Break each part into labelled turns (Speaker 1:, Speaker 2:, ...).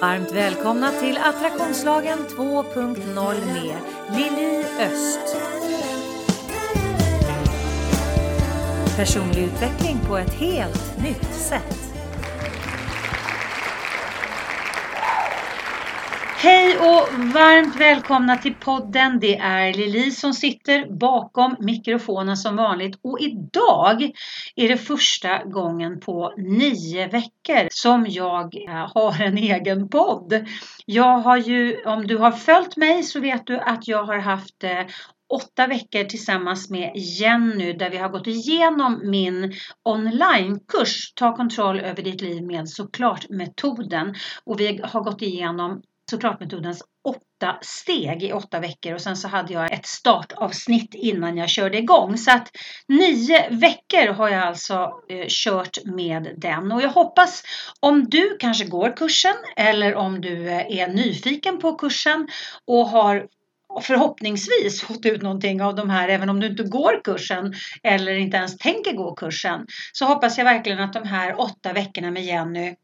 Speaker 1: Varmt välkomna till Attraktionslagen 2.0 med Lili Öst. Personlig utveckling på ett helt nytt sätt. Hej och varmt välkomna till podden. Det är Lili som sitter bakom mikrofonen som vanligt och idag är det första gången på nio veckor som jag eh, har en egen podd. Jag har ju, om du har följt mig så vet du att jag har haft eh, åtta veckor tillsammans med Jenny där vi har gått igenom min onlinekurs Ta kontroll över ditt liv med såklart metoden och vi har gått igenom såklart metodens åtta steg i åtta veckor och sen så hade jag ett startavsnitt innan jag körde igång. Så att nio veckor har jag alltså eh, kört med den och jag hoppas om du kanske går kursen eller om du eh, är nyfiken på kursen och har förhoppningsvis fått ut någonting av de här även om du inte går kursen eller inte ens tänker gå kursen så hoppas jag verkligen att de här åtta veckorna med Jenny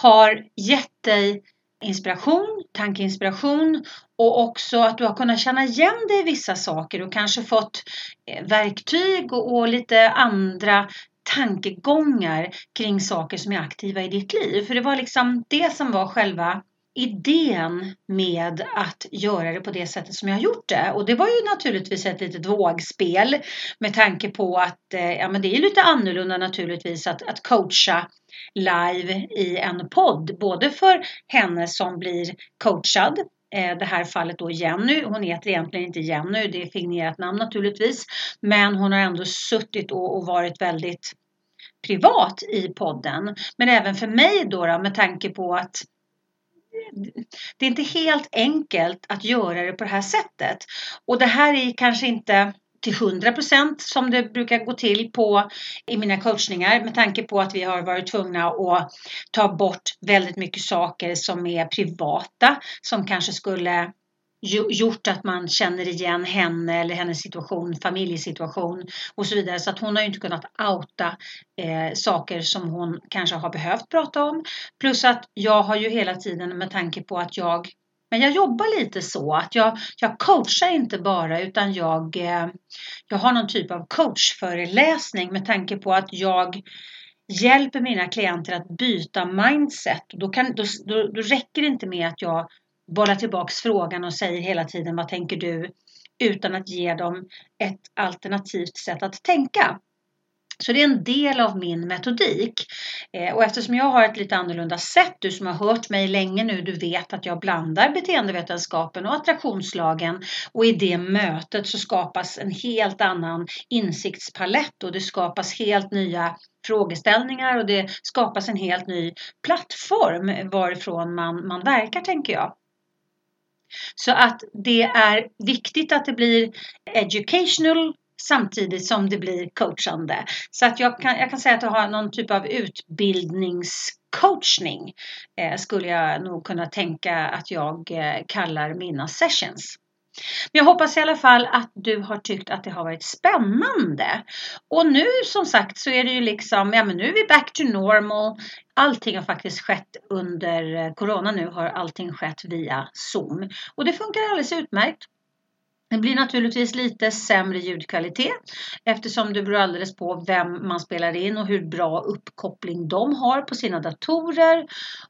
Speaker 1: har gett dig inspiration, tankeinspiration och också att du har kunnat känna igen dig i vissa saker och kanske fått eh, verktyg och, och lite andra tankegångar kring saker som är aktiva i ditt liv. För det var liksom det som var själva idén med att göra det på det sättet som jag har gjort det. Och det var ju naturligtvis ett litet vågspel med tanke på att eh, ja, men det är lite annorlunda naturligtvis att, att coacha live i en podd. Både för henne som blir coachad eh, det här fallet då Jenny. Hon heter egentligen inte Jenny, det är fingerat namn naturligtvis. Men hon har ändå suttit och, varit väldigt privat i podden. Men även för mig då, då med tanke på att det är inte helt enkelt att göra det på det här sättet. Och det här är kanske inte till 100 procent som det brukar gå till på i mina coachningar med tanke på att vi har varit tvungna att ta bort väldigt mycket saker som är privata som kanske skulle gjort att man känner igen henne eller hennes situation, familjesituation och så vidare. Så att hon har ju inte kunnat outa eh, saker som hon kanske har behövt prata om. Plus att jag har ju hela tiden med tanke på att jag men jag jobbar lite så att jag, jag coachar inte bara utan jag, eh, jag har någon typ av coachföreläsning med tanke på att jag hjälper mina klienter att byta mindset. Då, kan, då, då, då räcker det inte med att jag bollar tillbaks frågan och säger hela tiden vad tänker du? Utan att ge dem ett alternativt sätt att tänka. Så det är en del av min metodik. Eh, och eftersom jag har ett lite annorlunda sätt, du som har hört mig länge nu, du vet att jag blandar beteendevetenskapen och attraktionslagen och i det mötet så skapas en helt annan insiktspalett och det skapas helt nya frågeställningar och det skapas en helt ny plattform varifrån man, man verkar tänker jag. Så att det är viktigt att det blir educational samtidigt som det blir coachande. Så att jag kan, jag kan säga att jag har någon typ av utbildningscoachning eh, skulle jag nog kunna tänka att jag eh, kallar mina sessions. Men jag hoppas i alla fall att du har tyckt att det har varit spännande. Och nu som sagt så är det ju liksom, ja men nu är vi back to normal. Allting har faktiskt skett under eh, Corona nu har allting skett via Zoom. Och det funkar alldeles utmärkt. Det blir naturligtvis lite sämre ljudkvalitet eftersom det beror alldeles på vem man spelar in och hur bra uppkoppling de har på sina datorer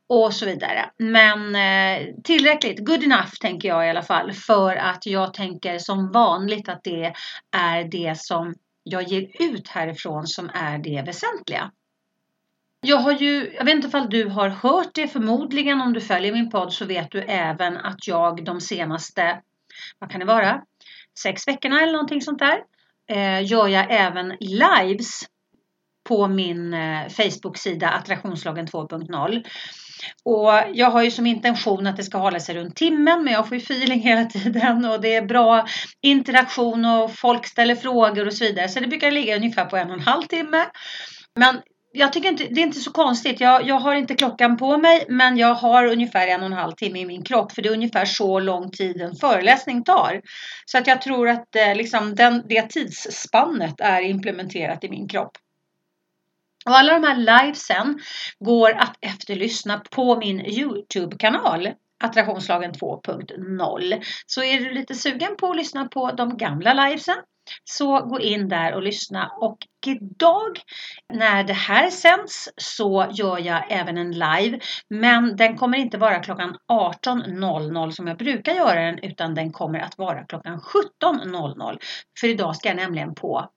Speaker 1: och så vidare. Men eh, tillräckligt, good enough tänker jag i alla fall för att jag tänker som vanligt att det är det som jag ger ut härifrån som är det väsentliga. Jag har ju, jag vet inte ifall du har hört det förmodligen om du följer min podd så vet du även att jag de senaste, vad kan det vara, sex veckorna eller någonting sånt där eh, gör jag även lives på min eh, Facebook-sida Attraktionslagen 2.0. Och jag har ju som intention att det ska hålla sig runt timmen men jag får ju feeling hela tiden och det är bra interaktion och folk ställer frågor och så vidare. Så det brukar ligga ungefär på en och en halv timme. Men jag tycker inte, det är inte så konstigt. Jag, jag har inte klockan på mig men jag har ungefär en och en halv timme i min kropp för det är ungefär så lång tid en föreläsning tar. Så att jag tror att eh, liksom den, det tidsspannet är implementerat i min kropp. Och alla de här livesen går att efterlyssna på min Youtube-kanal Attraktionslagen 2.0. Så är du lite sugen på att lyssna på de gamla livesen så gå in där och lyssna. Och idag när det här sänds så gör jag även en live. Men den kommer inte vara klockan 18.00 som jag brukar göra den utan den kommer att vara klockan 17.00 för idag ska jag nämligen på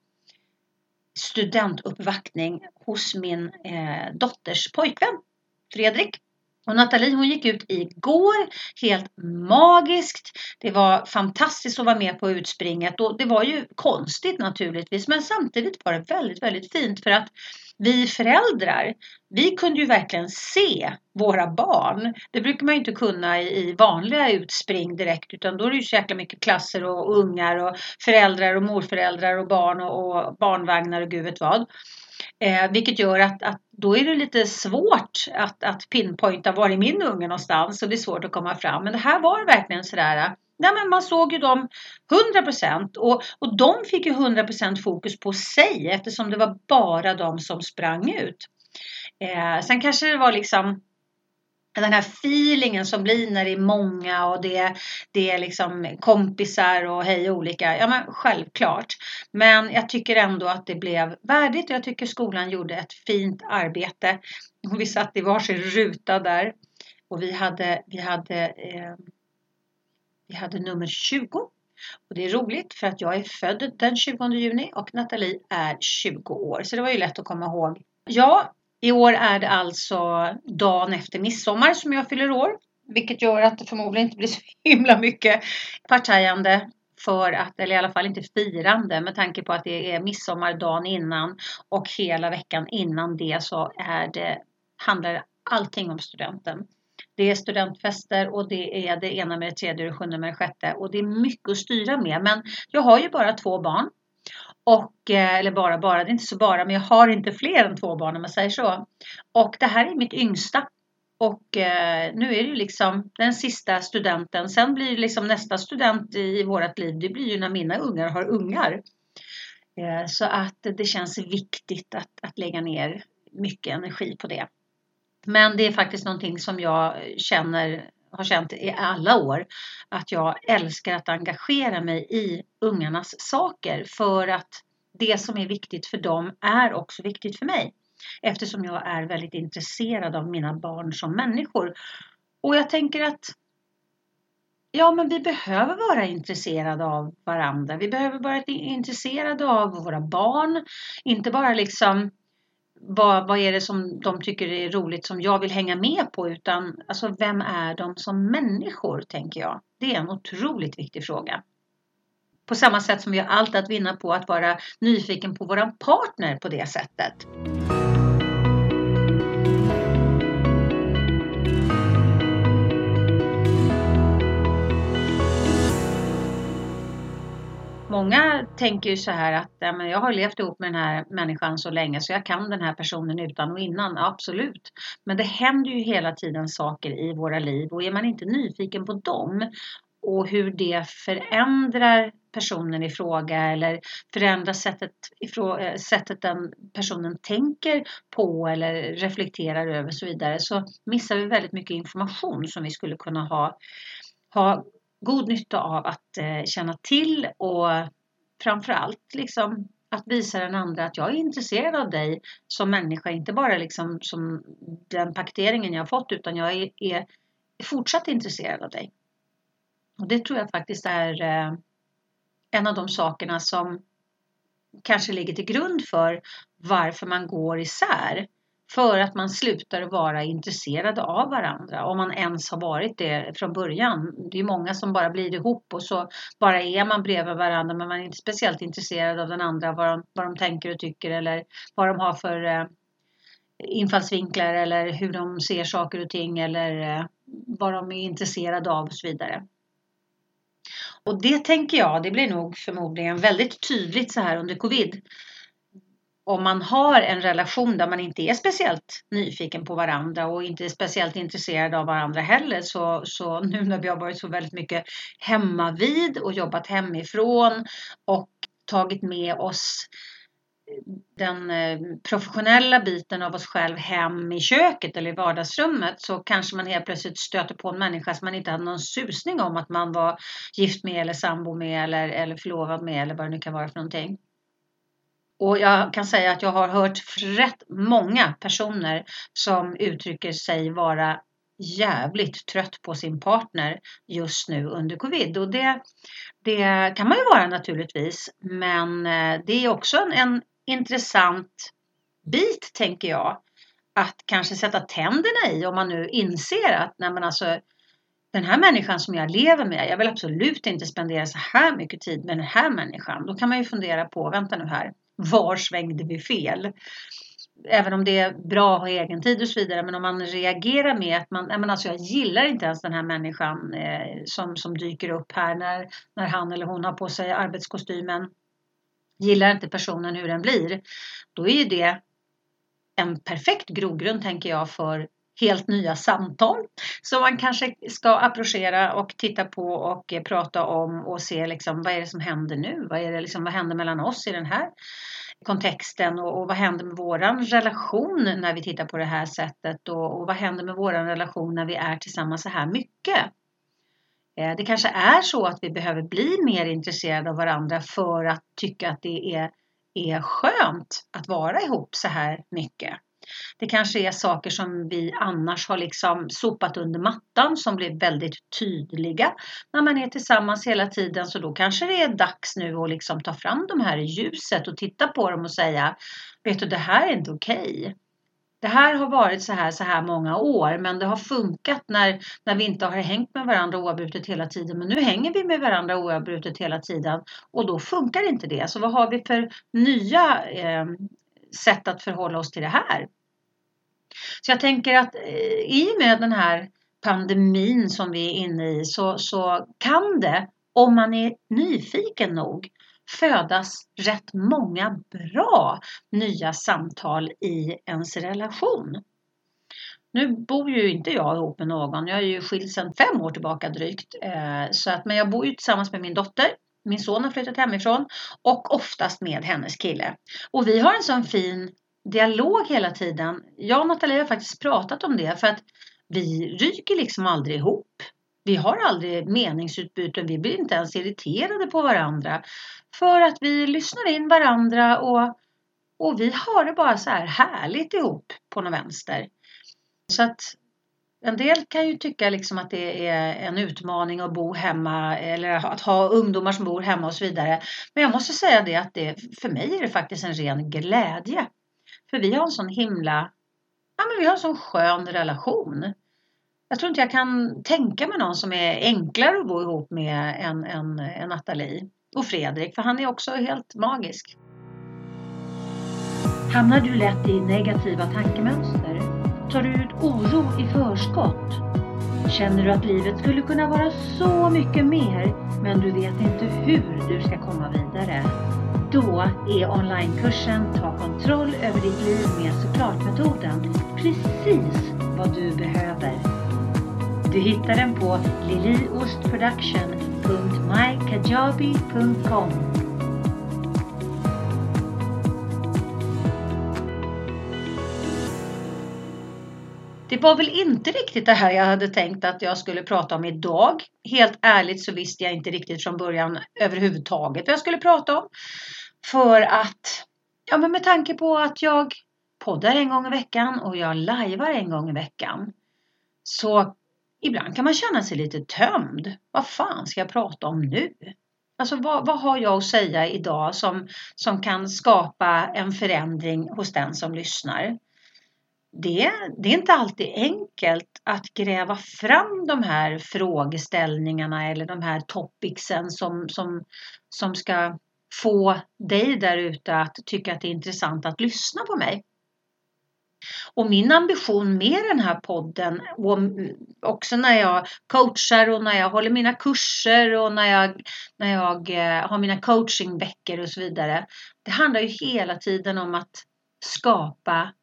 Speaker 1: studentuppvaktning hos min eh, dotters pojkvän Fredrik. Och Nathalie hon gick ut igår, helt magiskt. Det var fantastiskt att vara med på utspringet och det var ju konstigt naturligtvis men samtidigt var det väldigt, väldigt fint för att vi föräldrar, vi kunde ju verkligen se våra barn. Det brukar man ju inte kunna i vanliga utspring direkt utan då är det ju så jäkla mycket klasser och ungar och föräldrar och morföräldrar och barn och, och barnvagnar och gud vet vad. Eh, vilket gör att, att då är det lite svårt att, att pinpointa var är min unge någonstans och det är svårt att komma fram. Men det här var verkligen sådär Nej, men man såg ju dem 100% och, och de fick ju 100% fokus på sig eftersom det var bara de som sprang ut. Eh, sen kanske det var liksom den här feelingen som blir när det är många och det, det är liksom kompisar och hej olika. Ja men självklart. Men jag tycker ändå att det blev värdigt och jag tycker skolan gjorde ett fint arbete. Vi satt i varsin ruta där och vi hade, vi hade, eh, vi hade nummer 20. Och det är roligt för att jag är född den 20 juni och Nathalie är 20 år. Så det var ju lätt att komma ihåg. Ja, i år är det alltså dagen efter midsommar som jag fyller år. Vilket gör att det förmodligen inte blir så himla mycket partajande för att, eller i alla fall inte firande med tanke på att det är midsommar dagen innan och hela veckan innan det så är det, handlar allting om studenten. Det är studentfester och det är det ena med det tredje, det sjunde med det sjätte och det är mycket att styra med. Men jag har ju bara två barn och, eh, eller bara, bara, det är inte så bara, men jag har inte fler än två barn om man säger så. Och det här är mitt yngsta. Och eh, nu är det ju liksom den sista studenten. Sen blir det liksom nästa student i vårt liv, det blir ju när mina ungar har ungar. Eh, så att det känns viktigt att, att lägga ner mycket energi på det. Men det är faktiskt någonting som jag känner har känt i alla år att jag älskar att engagera mig i ungarnas saker för att det som är viktigt för dem är också viktigt för mig. Eftersom jag är väldigt intresserad av mina barn som människor. Och jag tänker att Ja, men vi behöver vara intresserade av varandra. Vi behöver vara intresserade av våra barn. Inte bara liksom vad, vad är det som de tycker är roligt som jag vill hänga med på utan alltså vem är de som människor tänker jag. Det är en otroligt viktig fråga. På samma sätt som vi har allt att vinna på att vara nyfiken på våran partner på det sättet. Många tänker ju så här att ja, men jag har levt ihop med den här människan så länge så jag kan den här personen utan och innan. Absolut. Men det händer ju hela tiden saker i våra liv och är man inte nyfiken på dem och hur det förändrar personen i fråga eller förändrar sättet, ifrå, eh, sättet den personen tänker på eller reflekterar över och så vidare så missar vi väldigt mycket information som vi skulle kunna ha, ha god nytta av att eh, känna till och framförallt liksom att visa den andra att jag är intresserad av dig som människa, inte bara liksom som den paketeringen jag har fått utan jag är, är fortsatt intresserad av dig. Och det tror jag faktiskt är eh, en av de sakerna som kanske ligger till grund för varför man går isär. För att man slutar vara intresserade av varandra, om man ens har varit det från början. Det är många som bara blir ihop och så bara är man bredvid varandra men man är inte speciellt intresserad av den andra, vad de, vad de tänker och tycker eller vad de har för eh, infallsvinklar eller hur de ser saker och ting eller eh, vad de är intresserade av och så vidare. Och det tänker jag, det blir nog förmodligen väldigt tydligt så här under covid om man har en relation där man inte är speciellt nyfiken på varandra och inte är speciellt intresserad av varandra heller så, så nu när vi har varit så väldigt mycket hemma vid och jobbat hemifrån och tagit med oss den eh, professionella biten av oss själv hem i köket eller i vardagsrummet så kanske man helt plötsligt stöter på en människa som man inte hade någon susning om att man var gift med eller sambo med eller, eller förlovad med eller vad det nu kan vara för någonting. Och jag kan säga att jag har hört rätt många personer som uttrycker sig vara jävligt trött på sin partner just nu under covid. Och det, det kan man ju vara naturligtvis. Men eh, det är också en, en intressant bit tänker jag. Att kanske sätta tänderna i om man nu inser att nej men alltså, den här människan som jag lever med, jag vill absolut inte spendera så här mycket tid med den här människan. Då kan man ju fundera på, vänta nu här, var svängde vi fel? Även om det är bra att ha egen tid och så vidare, men om man reagerar med att man, men alltså jag gillar inte ens den här människan eh, som, som dyker upp här när, när han eller hon har på sig arbetskostymen. Gillar inte personen hur den blir, då är det en perfekt grogrund tänker jag för helt nya samtal som man kanske ska approchera och titta på och eh, prata om och se liksom vad är det som händer nu? Vad är det liksom, vad händer mellan oss i den här kontexten och, och vad händer med våran relation när vi tittar på det här sättet och, och vad händer med våran relation när vi är tillsammans så här mycket? Eh, det kanske är så att vi behöver bli mer intresserade av varandra för att tycka att det är, är skönt att vara ihop så här mycket. Det kanske är saker som vi annars har liksom sopat under mattan som blir väldigt tydliga när man är tillsammans hela tiden. Så då kanske det är dags nu att liksom ta fram de här i ljuset och titta på dem och säga Vet du, det här är inte okej. Okay. Det här har varit så här så här många år men det har funkat när, när vi inte har hängt med varandra oavbrutet hela tiden. Men nu hänger vi med varandra oavbrutet hela tiden och då funkar inte det. Så vad har vi för nya eh, sätt att förhålla oss till det här. Så jag tänker att eh, i och med den här pandemin som vi är inne i så, så kan det, om man är nyfiken nog, födas rätt många bra nya samtal i ens relation. Nu bor ju inte jag ihop med någon. Jag är ju skild sedan fem år tillbaka drygt. Eh, så att, men jag bor ju tillsammans med min dotter min son har flyttat hemifrån och oftast med hennes kille. Och vi har en sån fin dialog hela tiden. Jag och Nathalie har faktiskt pratat om det för att vi ryker liksom aldrig ihop. Vi har aldrig meningsutbyten, vi blir inte ens irriterade på varandra. För att vi lyssnar in varandra och, och vi har det bara så här härligt ihop på något vänster. Så att en del kan ju tycka liksom att det är en utmaning att bo hemma eller att ha ungdomar som bor hemma och så vidare. Men jag måste säga det att det, för mig är det faktiskt en ren glädje. För vi har en sån himla, ja men vi har en sån skön relation. Jag tror inte jag kan tänka mig någon som är enklare att bo ihop med än, än, än Nathalie och Fredrik, för han är också helt magisk. Hamnar du lätt i negativa tankemönster? Tar du ut oro i förskott? Känner du att livet skulle kunna vara så mycket mer men du vet inte hur du ska komma vidare? Då är onlinekursen Ta kontroll över ditt liv med såklart-metoden precis vad du behöver. Du hittar den på liliostproduction.mykajabi.com var väl inte riktigt det här jag hade tänkt att jag skulle prata om idag. Helt ärligt så visste jag inte riktigt från början överhuvudtaget vad jag skulle prata om. För att, ja men med tanke på att jag poddar en gång i veckan och jag lajvar en gång i veckan. Så ibland kan man känna sig lite tömd. Vad fan ska jag prata om nu? Alltså vad, vad har jag att säga idag som, som kan skapa en förändring hos den som lyssnar? Det, det är inte alltid enkelt att gräva fram de här frågeställningarna eller de här topicsen som, som, som ska få dig där ute att tycka att det är intressant att lyssna på mig. Och min ambition med den här podden, och också när jag coachar och när jag håller mina kurser och när jag, när jag eh, har mina coachingveckor och så vidare. Det handlar ju hela tiden om att skapa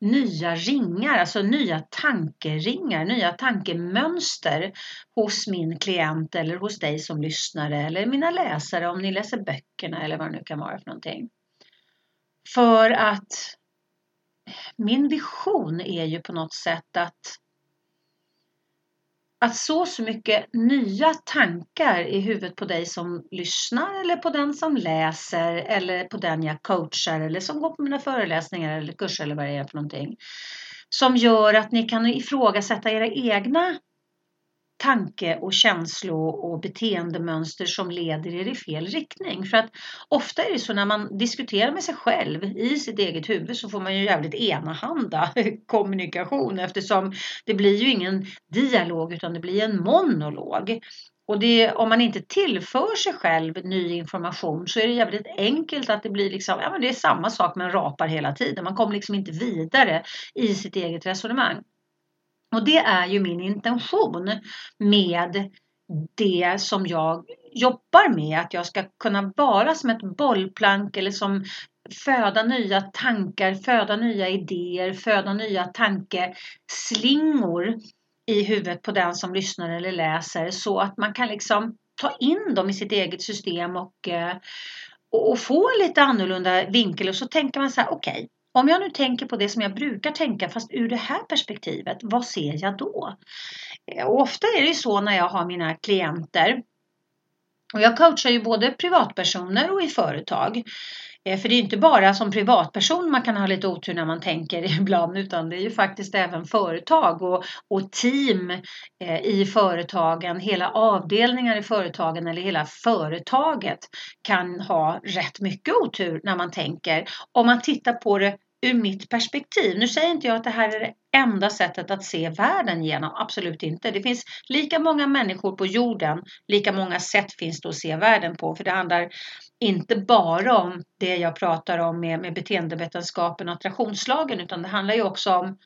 Speaker 1: nya ringar, alltså nya tankeringar, nya tankemönster hos min klient eller hos dig som lyssnare eller mina läsare om ni läser böckerna eller vad det nu kan vara för någonting. För att min vision är ju på något sätt att att så så mycket nya tankar i huvudet på dig som lyssnar eller på den som läser eller på den jag coachar eller som går på mina föreläsningar eller kurser eller vad det är för någonting. Som gör att ni kan ifrågasätta era egna tanke och känslo och beteendemönster som leder er i fel riktning. För att ofta är det så när man diskuterar med sig själv i sitt eget huvud så får man ju jävligt enahanda kommunikation eftersom det blir ju ingen dialog utan det blir en monolog. Och det, om man inte tillför sig själv ny information så är det jävligt enkelt att det blir liksom, ja men det är samma sak men rapar hela tiden. Man kommer liksom inte vidare i sitt eget resonemang. Och det är ju min intention med det som jag jobbar med. Att jag ska kunna vara som ett bollplank eller som föda nya tankar, föda nya idéer, föda nya tankeslingor i huvudet på den som lyssnar eller läser så att man kan liksom ta in dem i sitt eget system och, eh, och få lite annorlunda vinkel och så tänker man så här okej, okay, om jag nu tänker på det som jag brukar tänka fast ur det här perspektivet, vad ser jag då? Eh, och ofta är det ju så när jag har mina klienter och jag coachar ju både privatpersoner och i företag. Eh, för det är inte bara som privatperson man kan ha lite otur när man tänker ibland utan det är ju faktiskt även företag och, och team eh, i företagen, hela avdelningar i företagen eller hela företaget kan ha rätt mycket otur när man tänker. Om man tittar på det ur mitt perspektiv. Nu säger inte jag att det här är det enda sättet att se världen genom, absolut inte. Det finns lika många människor på jorden, lika många sätt finns det att se världen på. För det handlar inte bara om det jag pratar om med, med beteendevetenskapen och attraktionslagen utan det handlar ju också om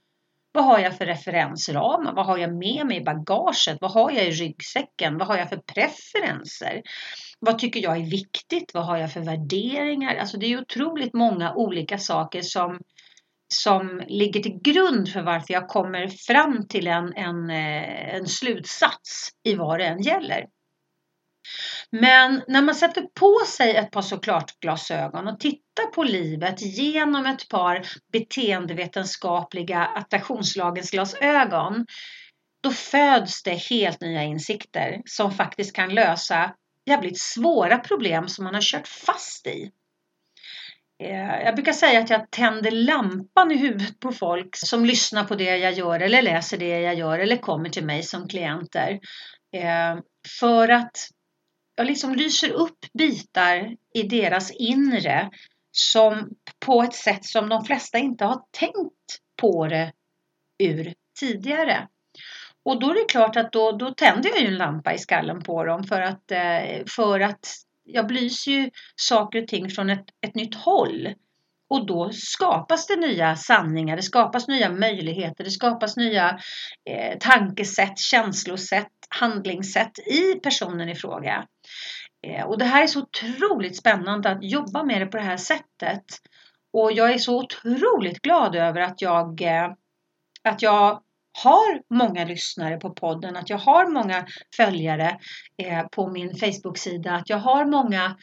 Speaker 1: vad har jag för referensramar? Vad har jag med mig i bagaget? Vad har jag i ryggsäcken? Vad har jag för preferenser? Vad tycker jag är viktigt? Vad har jag för värderingar? Alltså det är otroligt många olika saker som, som ligger till grund för varför jag kommer fram till en, en, eh, en slutsats i vad det än gäller. Men när man sätter på sig ett par såklart glasögon och tittar på livet genom ett par beteendevetenskapliga attraktionslagens glasögon då föds det helt nya insikter som faktiskt kan lösa jävligt svåra problem som man har kört fast i. Eh, jag brukar säga att jag tänder lampan i huvudet på folk som lyssnar på det jag gör eller läser det jag gör eller kommer till mig som klienter. Eh, för att jag liksom lyser upp bitar i deras inre som på ett sätt som de flesta inte har tänkt på det ur tidigare. Och då är det klart att då, då tänder jag ju en lampa i skallen på dem för att, eh, för att jag belyser ju saker och ting från ett, ett nytt håll. Och då skapas det nya sanningar, det skapas nya möjligheter, det skapas nya eh, tankesätt, känslosätt, handlingssätt i personen i fråga. Eh, och det här är så otroligt spännande att jobba med det på det här sättet. Och jag är så otroligt glad över att jag, eh, att jag har många lyssnare på podden, att jag har många följare eh, på min Facebook-sida, att jag har många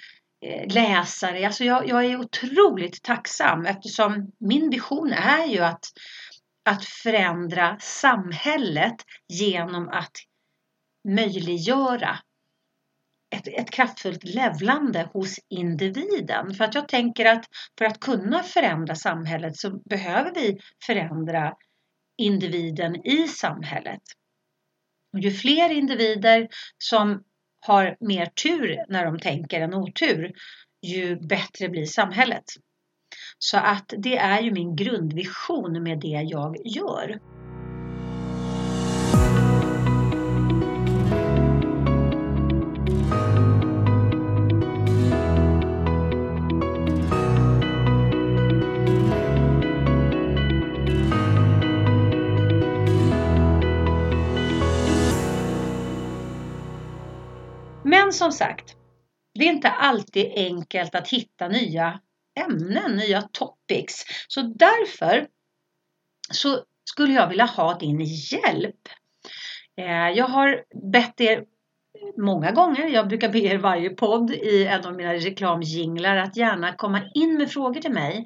Speaker 1: läsare. Alltså jag, jag, är otroligt tacksam eftersom min vision är ju att, att förändra samhället genom att möjliggöra ett, ett kraftfullt levlande hos individen. För att jag tänker att för att kunna förändra samhället så behöver vi förändra individen i samhället. Och ju fler individer som har mer tur när de tänker än otur, ju bättre blir samhället. Så att det är ju min grundvision med det jag gör. Men som sagt, det är inte alltid enkelt att hitta nya ämnen, nya topics. Så därför så skulle jag vilja ha din hjälp. Eh, jag har bett er många gånger, jag brukar be er varje podd i en av mina reklamjinglar att gärna komma in med frågor till mig.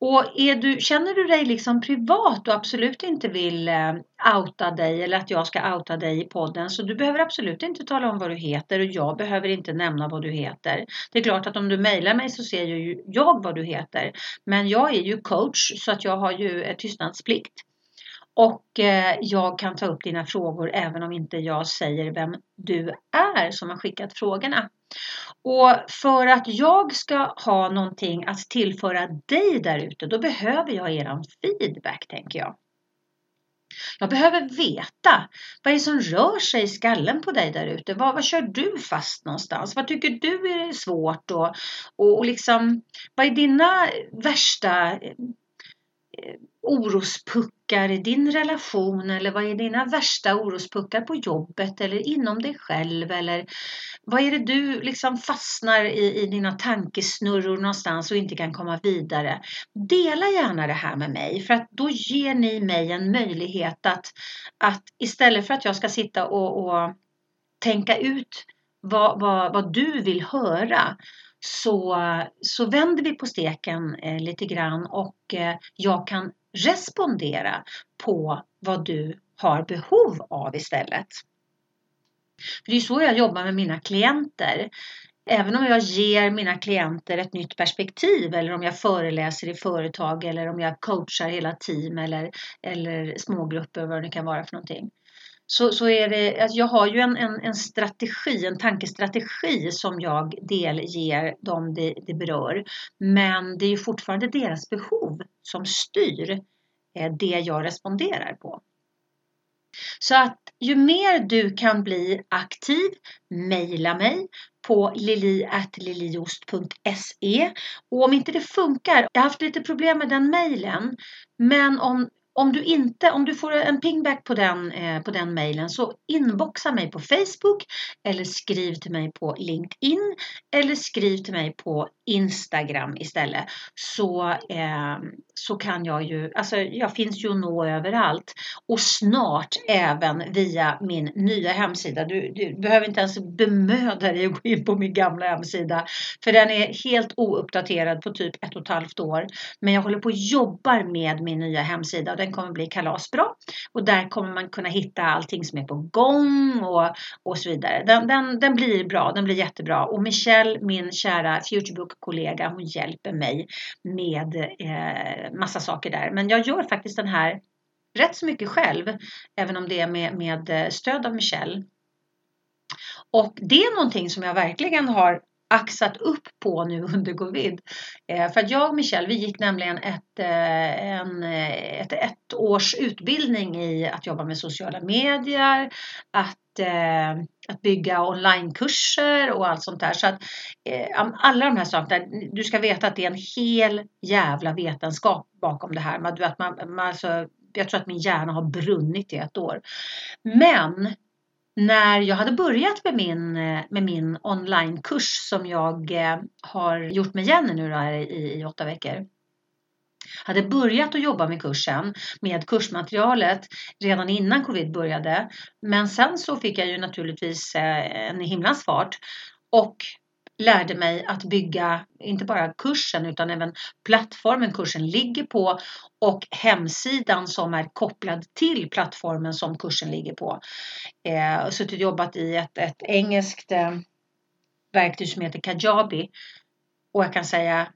Speaker 1: Och är du, känner du dig liksom privat och absolut inte vill eh, outa dig eller att jag ska outa dig i podden så du behöver absolut inte tala om vad du heter och jag behöver inte nämna vad du heter. Det är klart att om du mejlar mig så ser ju jag vad du heter. Men jag är ju coach så att jag har ju tystnadsplikt. Och eh, jag kan ta upp dina frågor även om inte jag säger vem du är som har skickat frågorna. Och för att jag ska ha någonting att tillföra dig där ute, då behöver jag eran feedback tänker jag. Jag behöver veta vad är det som rör sig i skallen på dig där ute. Vad, vad kör du fast någonstans? Vad tycker du är svårt? Och, och, och liksom, vad är dina värsta eh, orospuckar i din relation eller vad är dina värsta orospuckar på jobbet eller inom dig själv eller vad är det du liksom fastnar i, i dina tankesnurror någonstans och inte kan komma vidare. Dela gärna det här med mig för att då ger ni mig en möjlighet att, att istället för att jag ska sitta och, och tänka ut vad, vad, vad du vill höra så, så vänder vi på steken eh, lite grann och eh, jag kan respondera på vad du har behov av istället. För det är så jag jobbar med mina klienter. Även om jag ger mina klienter ett nytt perspektiv eller om jag föreläser i företag eller om jag coachar hela team eller, eller smågrupper vad det kan vara för någonting så, så är det, alltså jag har ju en, en, en, strategi, en tankestrategi som jag delger dem det, det berör. Men det är ju fortfarande deras behov som styr eh, det jag responderar på. Så att ju mer du kan bli aktiv, mejla mig på lili.liliost.se och om inte det funkar, jag har haft lite problem med den mejlen, men om om du inte, om du får en pingback på den, eh, på den mejlen så inboxa mig på Facebook eller skriv till mig på LinkedIn eller skriv till mig på Instagram istället. Så, eh, så kan jag ju, alltså jag finns ju att nå överallt och snart även via min nya hemsida. Du, du behöver inte ens bemöda dig att gå in på min gamla hemsida för den är helt ouppdaterad på typ ett och ett halvt år. Men jag håller på och jobbar med min nya hemsida den kommer bli kalasbra. Och där kommer man kunna hitta allting som är på gång och, och så vidare. Den, den, den blir bra, den blir jättebra. Och Michelle, min kära Futurebook-kollega, hon hjälper mig med eh, massa saker där. Men jag gör faktiskt den här rätt så mycket själv, även om det är med, med eh, stöd av Michelle. Och det är någonting som jag verkligen har axat upp på nu under covid. Eh, för att jag och Michelle, vi gick nämligen ett, eh, en, eh, ett, ett års utbildning i att jobba med sociala medier, att, att bygga onlinekurser och allt sånt där. Så att alla de här sakerna, du ska veta att det är en hel jävla vetenskap bakom det här. Att man, man, alltså, jag tror att min hjärna har brunnit i ett år. Men när jag hade börjat med min, eh, med min onlinekurs som jag eh, har gjort med Jenny nu här i, i åtta veckor hade börjat att jobba med kursen, med kursmaterialet redan innan covid började. Men sen så fick jag ju naturligtvis eh, en himlans fart och lärde mig att bygga inte bara kursen utan även plattformen kursen ligger på och hemsidan som är kopplad till plattformen som kursen ligger på. Eh, jag har suttit och jobbat i ett, ett engelskt eh, verktyg som heter Kajabi och jag kan säga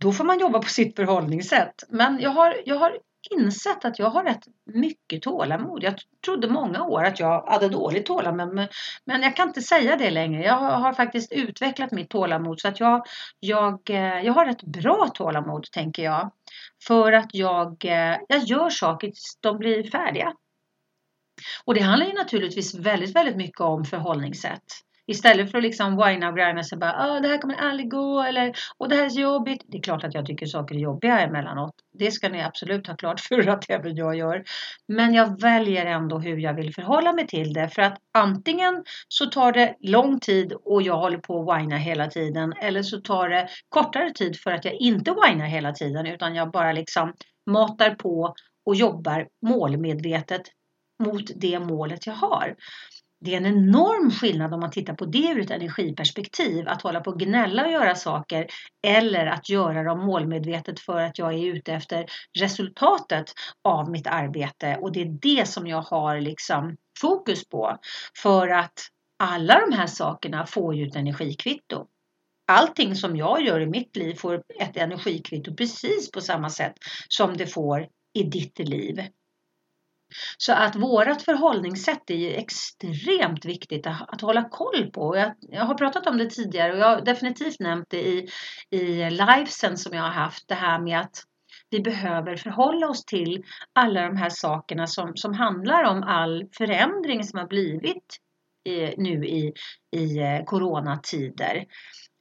Speaker 1: då får man jobba på sitt förhållningssätt. Men jag har, jag har insett att jag har rätt mycket tålamod. Jag trodde många år att jag hade dåligt tålamod men jag kan inte säga det längre. Jag har faktiskt utvecklat mitt tålamod så att jag, jag, eh, jag har rätt bra tålamod tänker jag. För att jag, eh, jag gör saker tills de blir färdiga. Och det handlar ju naturligtvis väldigt, väldigt mycket om förhållningssätt. Istället för att liksom whina och grina sig bara ah, det här kommer aldrig gå eller och det här är så jobbigt. Det är klart att jag tycker saker är jobbiga emellanåt. Det ska ni absolut ha klart för att även jag gör. Men jag väljer ändå hur jag vill förhålla mig till det för att antingen så tar det lång tid och jag håller på att whina hela tiden eller så tar det kortare tid för att jag inte whinar hela tiden utan jag bara liksom matar på och jobbar målmedvetet mot det målet jag har det är en enorm skillnad om man tittar på det ur ett energiperspektiv. Att hålla på och gnälla och göra saker eller att göra dem målmedvetet för att jag är ute efter resultatet av mitt arbete. Och det är det som jag har liksom fokus på. För att alla de här sakerna får ju ett energikvitto. Allting som jag gör i mitt liv får ett energikvitto precis på samma sätt som det får i ditt liv. Så att vårat förhållningssätt är ju extremt viktigt att, att hålla koll på. Jag, jag, har pratat om det tidigare och jag har definitivt nämnt det i, i livesen som jag har haft. Det här med att vi behöver förhålla oss till alla de här sakerna som, som handlar om all förändring som har blivit i, nu i, i eh, coronatider.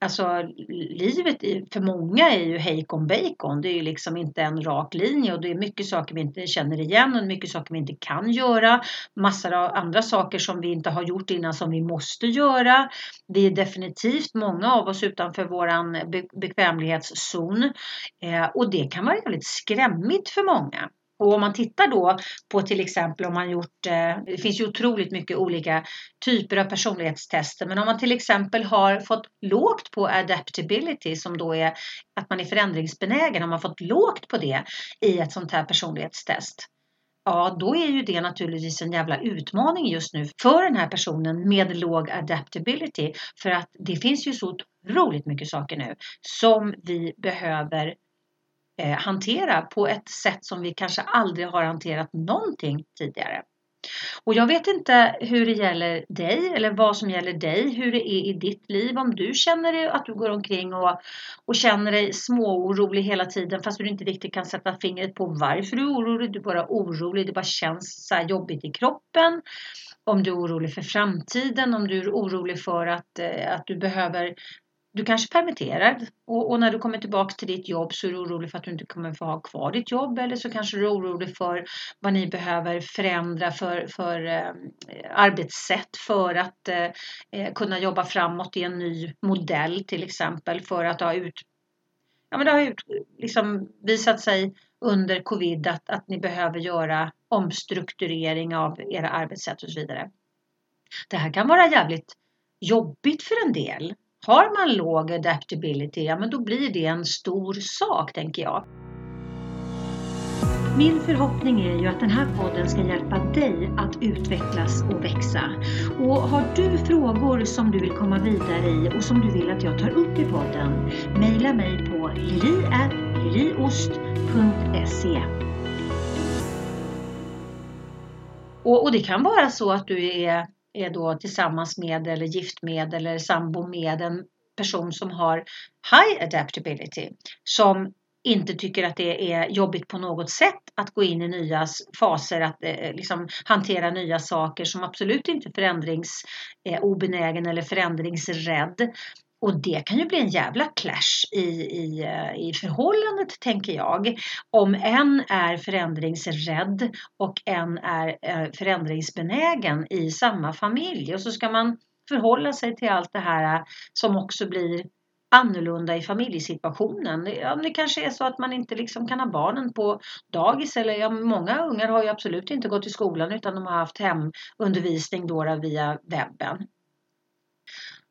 Speaker 1: Alltså livet för många är ju hejkon bacon. Det är ju liksom inte en rak linje och det är mycket saker vi inte känner igen och mycket saker vi inte kan göra. Massor av andra saker som vi inte har gjort innan som vi måste göra. Vi är definitivt många av oss utanför våran bekvämlighetszon eh, och det kan vara väldigt skrämmigt för många. Och om man tittar då på till exempel om man gjort, eh, det finns ju otroligt mycket olika typer av personlighetstester, men om man till exempel har fått lågt på adaptability som då är att man är förändringsbenägen, om man fått lågt på det i ett sånt här personlighetstest. Ja, då är ju det naturligtvis en jävla utmaning just nu för den här personen med låg adaptability. För att det finns ju så otroligt mycket saker nu som vi behöver eh, hantera på ett sätt som vi kanske aldrig har hanterat någonting tidigare. Och jag vet inte hur det gäller dig eller vad som gäller dig, hur det är i ditt liv. Om du känner att du går omkring och, och känner dig småorolig hela tiden fast du inte riktigt kan sätta fingret på varför du är orolig. Du är bara orolig, det bara känns så jobbigt i kroppen. Om du är orolig för framtiden, om du är orolig för att, eh, att du behöver du kanske är permitterad och, och, när du kommer tillbaka till ditt jobb så är du orolig för att du inte kommer få ha kvar ditt jobb eller så kanske du är orolig för vad ni behöver förändra för, för eh, arbetssätt för att eh, eh kunna jobba framåt i en ny modell till exempel för att ha ut Ja, men det har ut, liksom visat sig under covid att, att ni behöver göra omstrukturering av era arbetssätt och så vidare. Det här kan vara jävligt jobbigt för en del har man låg adaptability, ja men då blir det en stor sak tänker jag. Min förhoppning är ju att den här podden ska hjälpa dig att utvecklas och växa. Och har du frågor som du vill komma vidare i och som du vill att jag tar upp i podden, mejla mig på lili.liliost.se och, och det kan vara så att du är är då tillsammans med eller gift med eller sambo med en person som har high adaptability som inte tycker att det är jobbigt på något sätt att gå in i nya faser, att eh, liksom hantera nya saker som absolut inte är förändringsobenägen eh, eller förändringsrädd. Och det kan ju bli en jävla clash i, i, eh, i förhållandet tänker jag. Om en är förändringsrädd och en är eh, förändringsbenägen i samma familj. Och så ska man förhålla sig till allt det här eh, som också blir annorlunda i familjesituationen. Ja, det kanske är så att man inte liksom kan ha barnen på dagis eller ja, många ungar har ju absolut inte gått i skolan utan de har haft hemundervisning då via webben.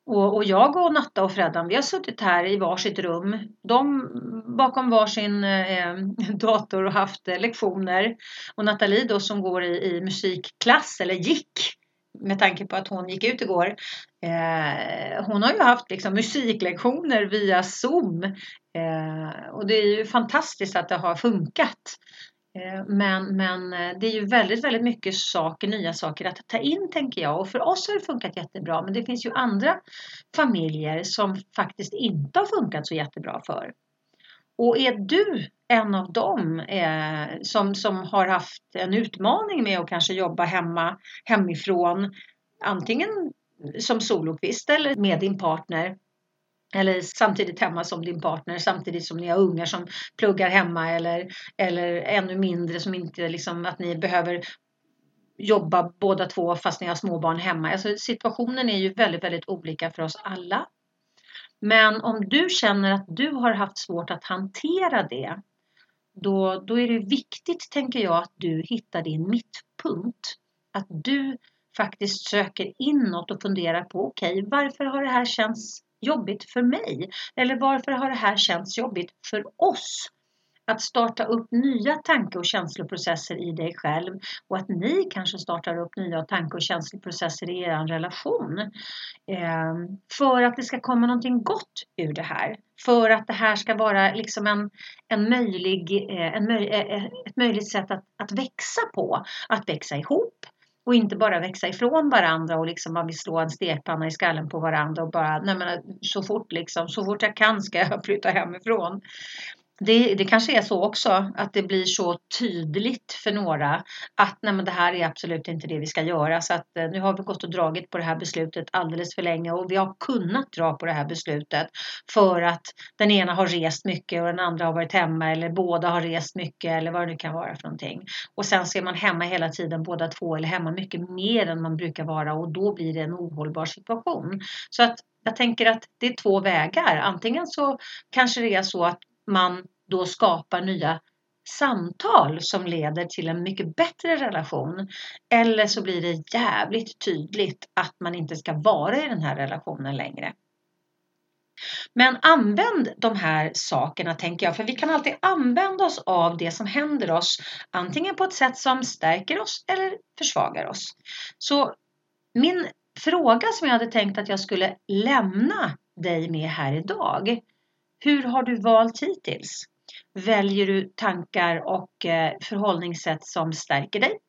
Speaker 1: Och, och, jag och Natta och Freddan, vi har suttit här i varsitt rum. De bakom varsin eh, dator och haft eh, lektioner. Och Nathalie då som går i, i musikklass, eller gick, med tanke på att hon gick ut igår. Eh, hon har ju haft liksom, musiklektioner via Zoom. Eh, och det är ju fantastiskt att det har funkat. Eh, men, men eh, det är ju väldigt, väldigt mycket saker, nya saker att ta in tänker jag. Och för oss har det funkat jättebra. Men det finns ju andra familjer som faktiskt inte har funkat så jättebra för. Och är du en av dem eh, som, som har haft en utmaning med att kanske jobba hemma, hemifrån, antingen som solokvist eller med din partner eller samtidigt hemma som din partner samtidigt som ni har ungar som pluggar hemma eller, eller ännu mindre som inte liksom att ni behöver jobba båda två fast ni har småbarn hemma. Alltså situationen är ju väldigt, väldigt olika för oss alla. Men om du känner att du har haft svårt att hantera det, då, då är det viktigt, tänker jag, att du hittar din mittpunkt. Att du faktiskt söker inåt och funderar på okej, okay, varför har det här känts jobbigt för mig? Eller varför har det här känts jobbigt för oss? Att starta upp nya tanke och känsloprocesser i dig själv och att ni kanske startar upp nya tanke och känsloprocesser i er relation. Ehm, för att det ska komma någonting gott ur det här. För att det här ska vara liksom en, en möjlig, eh, en eh, eh, ett möjligt sätt att, att växa på. Att växa ihop, och inte bara växa ifrån varandra och liksom man vill slå en stekpanna i skallen på varandra och bara, nej men så fort liksom, så fort jag kan ska jag flytta hemifrån det, det kanske är så också att det blir så tydligt för några att nej men det här är absolut inte det vi ska göra så att eh, nu har vi gått och dragit på det här beslutet alldeles för länge och vi har kunnat dra på det här beslutet för att den ena har rest mycket och den andra har varit hemma eller båda har rest mycket eller vad det nu kan vara för någonting. Och sen så är man hemma hela tiden båda två eller hemma mycket mer än man brukar vara och då blir det en ohållbar situation. Så att jag tänker att det är två vägar. Antingen så kanske det är så att man då skapar nya samtal som leder till en mycket bättre relation. Eller så blir det jävligt tydligt att man inte ska vara i den här relationen längre. Men använd de här sakerna tänker jag, för vi kan alltid använda oss av det som händer oss, antingen på ett sätt som stärker oss eller försvagar oss. Så min fråga som jag hade tänkt att jag skulle lämna dig med här idag. Hur har du valt hittills? Väljer du tankar och eh, förhållningssätt som stärker dig?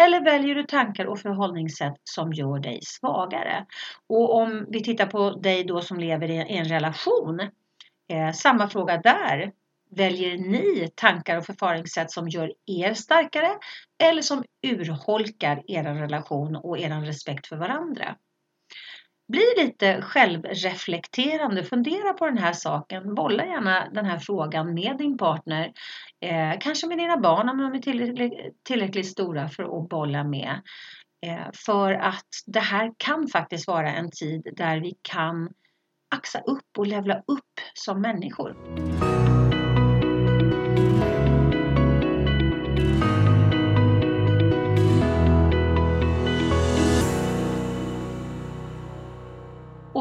Speaker 1: Eller väljer du tankar och förhållningssätt som gör dig svagare? Och om vi tittar på dig då som lever i en relation, eh, samma fråga där. Väljer ni tankar och förfaringssätt som gör er starkare eller som urholkar er relation och er respekt för varandra? Bli lite självreflekterande, fundera på den här saken, bolla gärna den här frågan med din partner, eh, kanske med dina barn om de är tillräckligt, tillräckligt stora för att bolla med. Eh, för att det här kan faktiskt vara en tid där vi kan axa upp och levla upp som människor.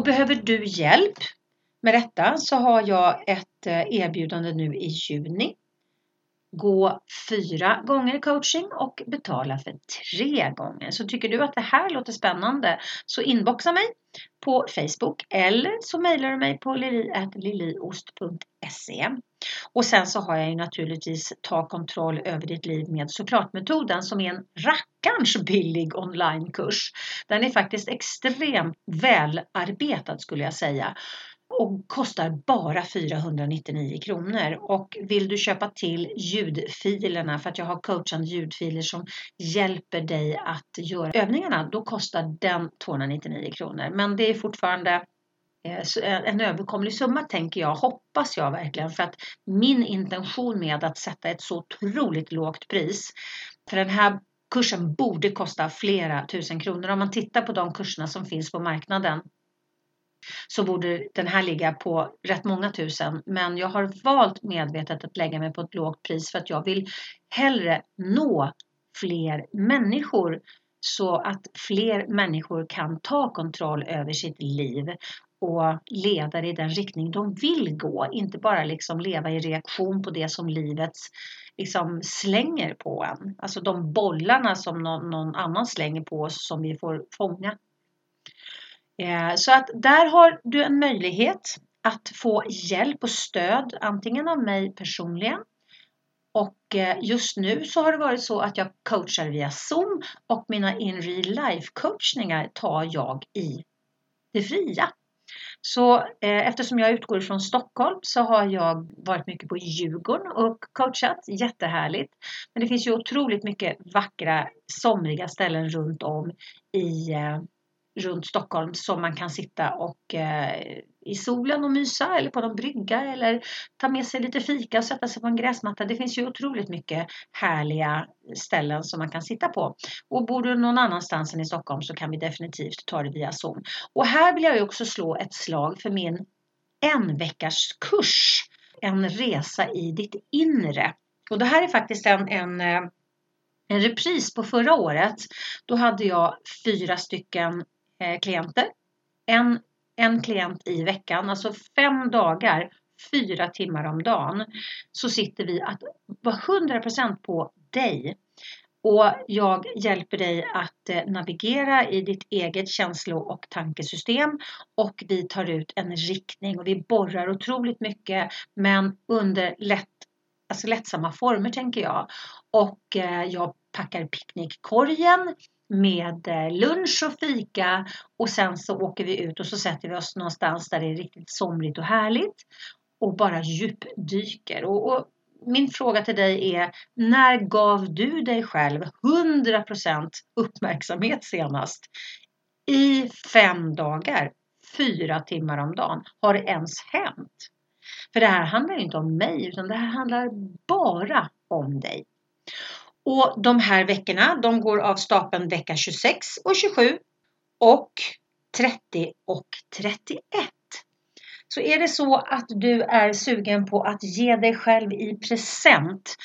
Speaker 1: Och behöver du hjälp med detta så har jag ett eh, erbjudande nu i juni. Gå fyra gånger coaching och betala för tre gånger. Så tycker du att det här låter spännande så inboxa mig på Facebook eller så mejlar du mig på lili.liliost.se. Och sen så har jag ju naturligtvis Ta kontroll över ditt liv med såklart-metoden som är en rackarns billig onlinekurs. Den är faktiskt extremt välarbetad skulle jag säga och kostar bara 499 kronor. Och vill du köpa till ljudfilerna för att jag har coachande ljudfiler som hjälper dig att göra övningarna, då kostar den 299 kronor. Men det är fortfarande Eh, en överkomlig summa tänker jag, hoppas jag verkligen. För att min intention med att sätta ett så otroligt lågt pris, för den här kursen borde kosta flera tusen kronor. Om man tittar på de kurserna som finns på marknaden så borde den här ligga på rätt många tusen. Men jag har valt medvetet att lägga mig på ett lågt pris för att jag vill hellre nå fler människor så att fler människor kan ta kontroll över sitt liv och leda det i den riktning de vill gå. Inte bara liksom leva i reaktion på det som livet liksom slänger på en. Alltså de bollarna som någon, någon annan slänger på oss som vi får fånga. Eh, så att där har du en möjlighet att få hjälp och stöd antingen av mig personligen och eh, just nu så har det varit så att jag coachar via Zoom och mina in real life coachningar tar jag i det fria. Så eh, eftersom jag utgår från Stockholm så har jag varit mycket på Djurgården och coachat. Jättehärligt. Men det finns ju otroligt mycket vackra somriga ställen runt om i eh, runt Stockholm som man kan sitta och eh, i solen och mysa eller på någon brygga eller ta med sig lite fika och sätta sig på en gräsmatta. Det finns ju otroligt mycket härliga ställen som man kan sitta på. Och bor du någon annanstans än i Stockholm så kan vi definitivt ta det via Zoom. Och här vill jag ju också slå ett slag för min en veckars kurs. En resa i ditt inre. Och det här är faktiskt en, en, eh, en repris på förra året. Då hade jag fyra stycken Eh, klienter. En, en klient i veckan, alltså fem dagar, fyra timmar om dagen. Så sitter vi att vara 100% på dig. Och jag hjälper dig att eh, navigera i ditt eget känslo och tankesystem och vi tar ut en riktning och vi borrar otroligt mycket men under lätt, alltså lättsamma former tänker jag. Och eh, jag packar picknickkorgen med eh, lunch och fika och sen så åker vi ut och så sätter vi oss någonstans där det är riktigt somrigt och härligt och bara djupdyker. Och, och min fråga till dig är, när gav du dig själv 100% uppmärksamhet senast? I fem dagar, fyra timmar om dagen. Har det ens hänt? För det här handlar inte om mig, utan det här handlar bara om dig. Och de här veckorna, de går av stapeln vecka 26 och 27 och 30 och 31. Så är det så att du är sugen på att ge dig själv i present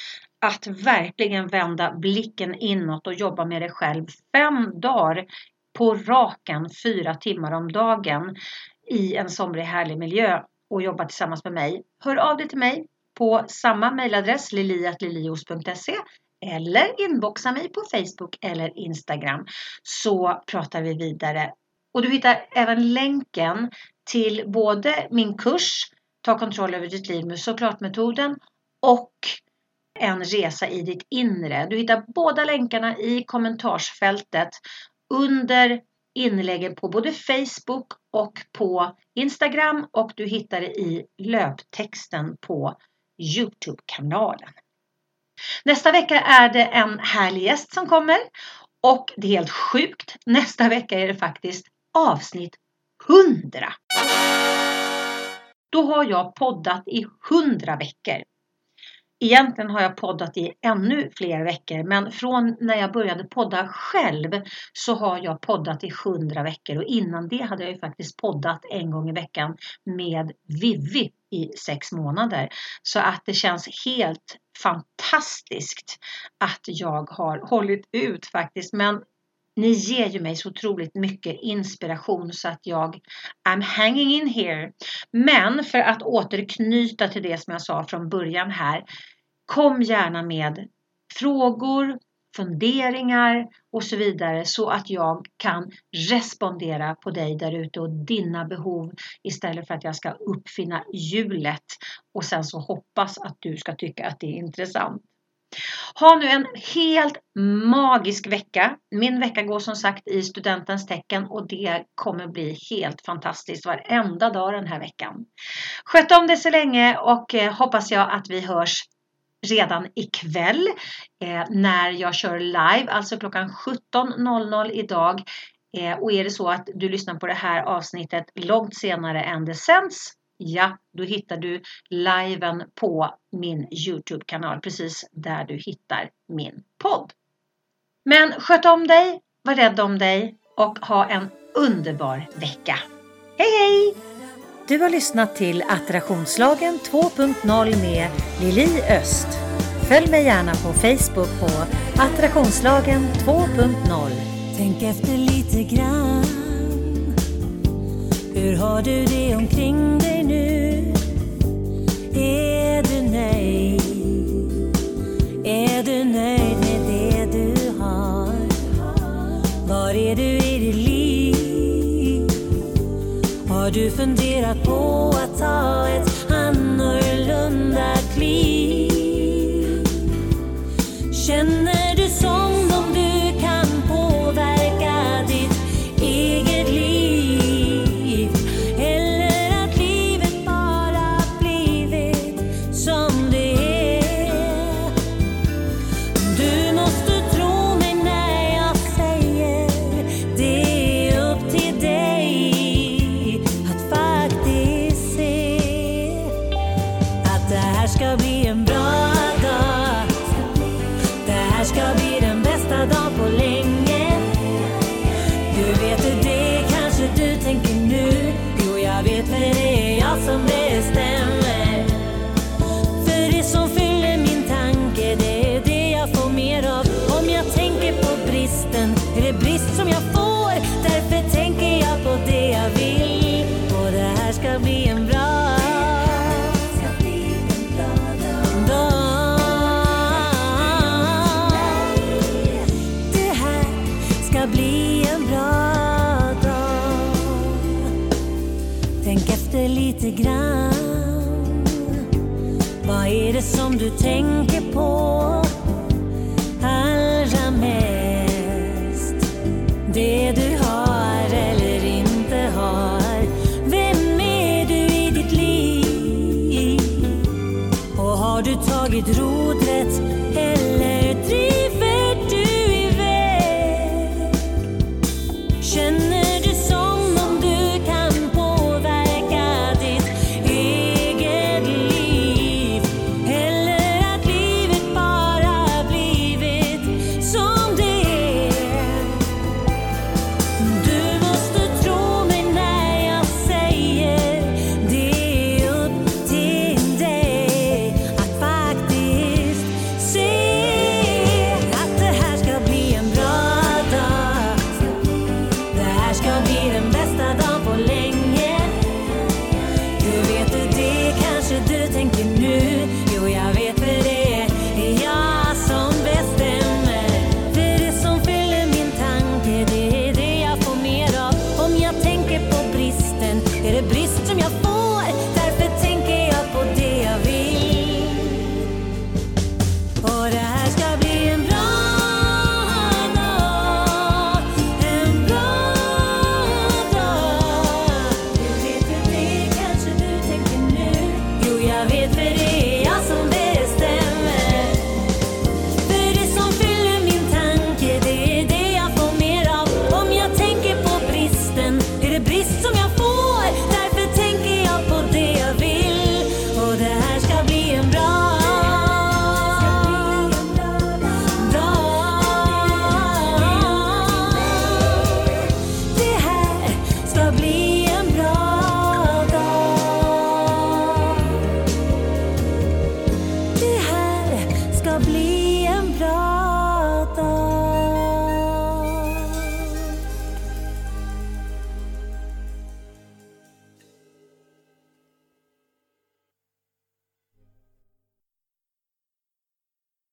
Speaker 1: att verkligen vända blicken inåt och jobba med dig själv fem dagar på raken, fyra timmar om dagen i en somrig härlig miljö och jobba tillsammans med mig. Hör av dig till mig på samma mejladress liliatlilios.se eller inboxa mig på Facebook eller Instagram så pratar vi vidare. Och du hittar även länken till både min kurs Ta kontroll över ditt liv med såklart-metoden och en resa i ditt inre. Du hittar båda länkarna i kommentarsfältet under inläggen på både Facebook och på Instagram och du hittar det i löptexten på Youtube-kanalen. Nästa vecka är det en härlig gäst som kommer och det är helt sjukt. Nästa vecka är det faktiskt avsnitt 100. Då har jag poddat i 100 veckor. Egentligen har jag poddat i ännu fler veckor men från när jag började podda själv så har jag poddat i 100 veckor och innan det hade jag ju faktiskt poddat en gång i veckan med Vivi i sex månader. Så att det känns helt fantastiskt att jag har hållit ut faktiskt. Men ni ger ju mig så otroligt mycket inspiration så att jag I'm hanging in here. Men för att återknyta till det som jag sa från början här. Kom gärna med frågor, funderingar och så vidare så att jag kan respondera på dig där ute och dina behov istället för att jag ska uppfinna hjulet och sen så hoppas att du ska tycka att det är intressant. Ha nu en helt magisk vecka. Min vecka går som sagt i studentens tecken och det kommer bli helt fantastiskt varenda dag den här veckan. Sköt om det så länge och eh, hoppas jag att vi hörs redan ikväll eh, när jag kör live, alltså klockan 17.00 idag. Eh, och är det så att du lyssnar på det här avsnittet långt senare än det sänds Ja, då hittar du liven på min Youtube-kanal precis där du hittar min podd. Men sköt om dig, var rädd om dig och ha en underbar vecka. Hej hej! Du har lyssnat till Attraktionslagen 2.0 med Lili Öst. Följ mig gärna på Facebook på Attraktionslagen 2.0.
Speaker 2: Tänk efter lite grann. Hur har du det omkring dig nu? Är du nöjd? Är du nöjd med det du har? Var är du i ditt liv? Har du funderat på att ta ett annorlunda kliv? Känner du som lite grann. Vad är det som du tänker på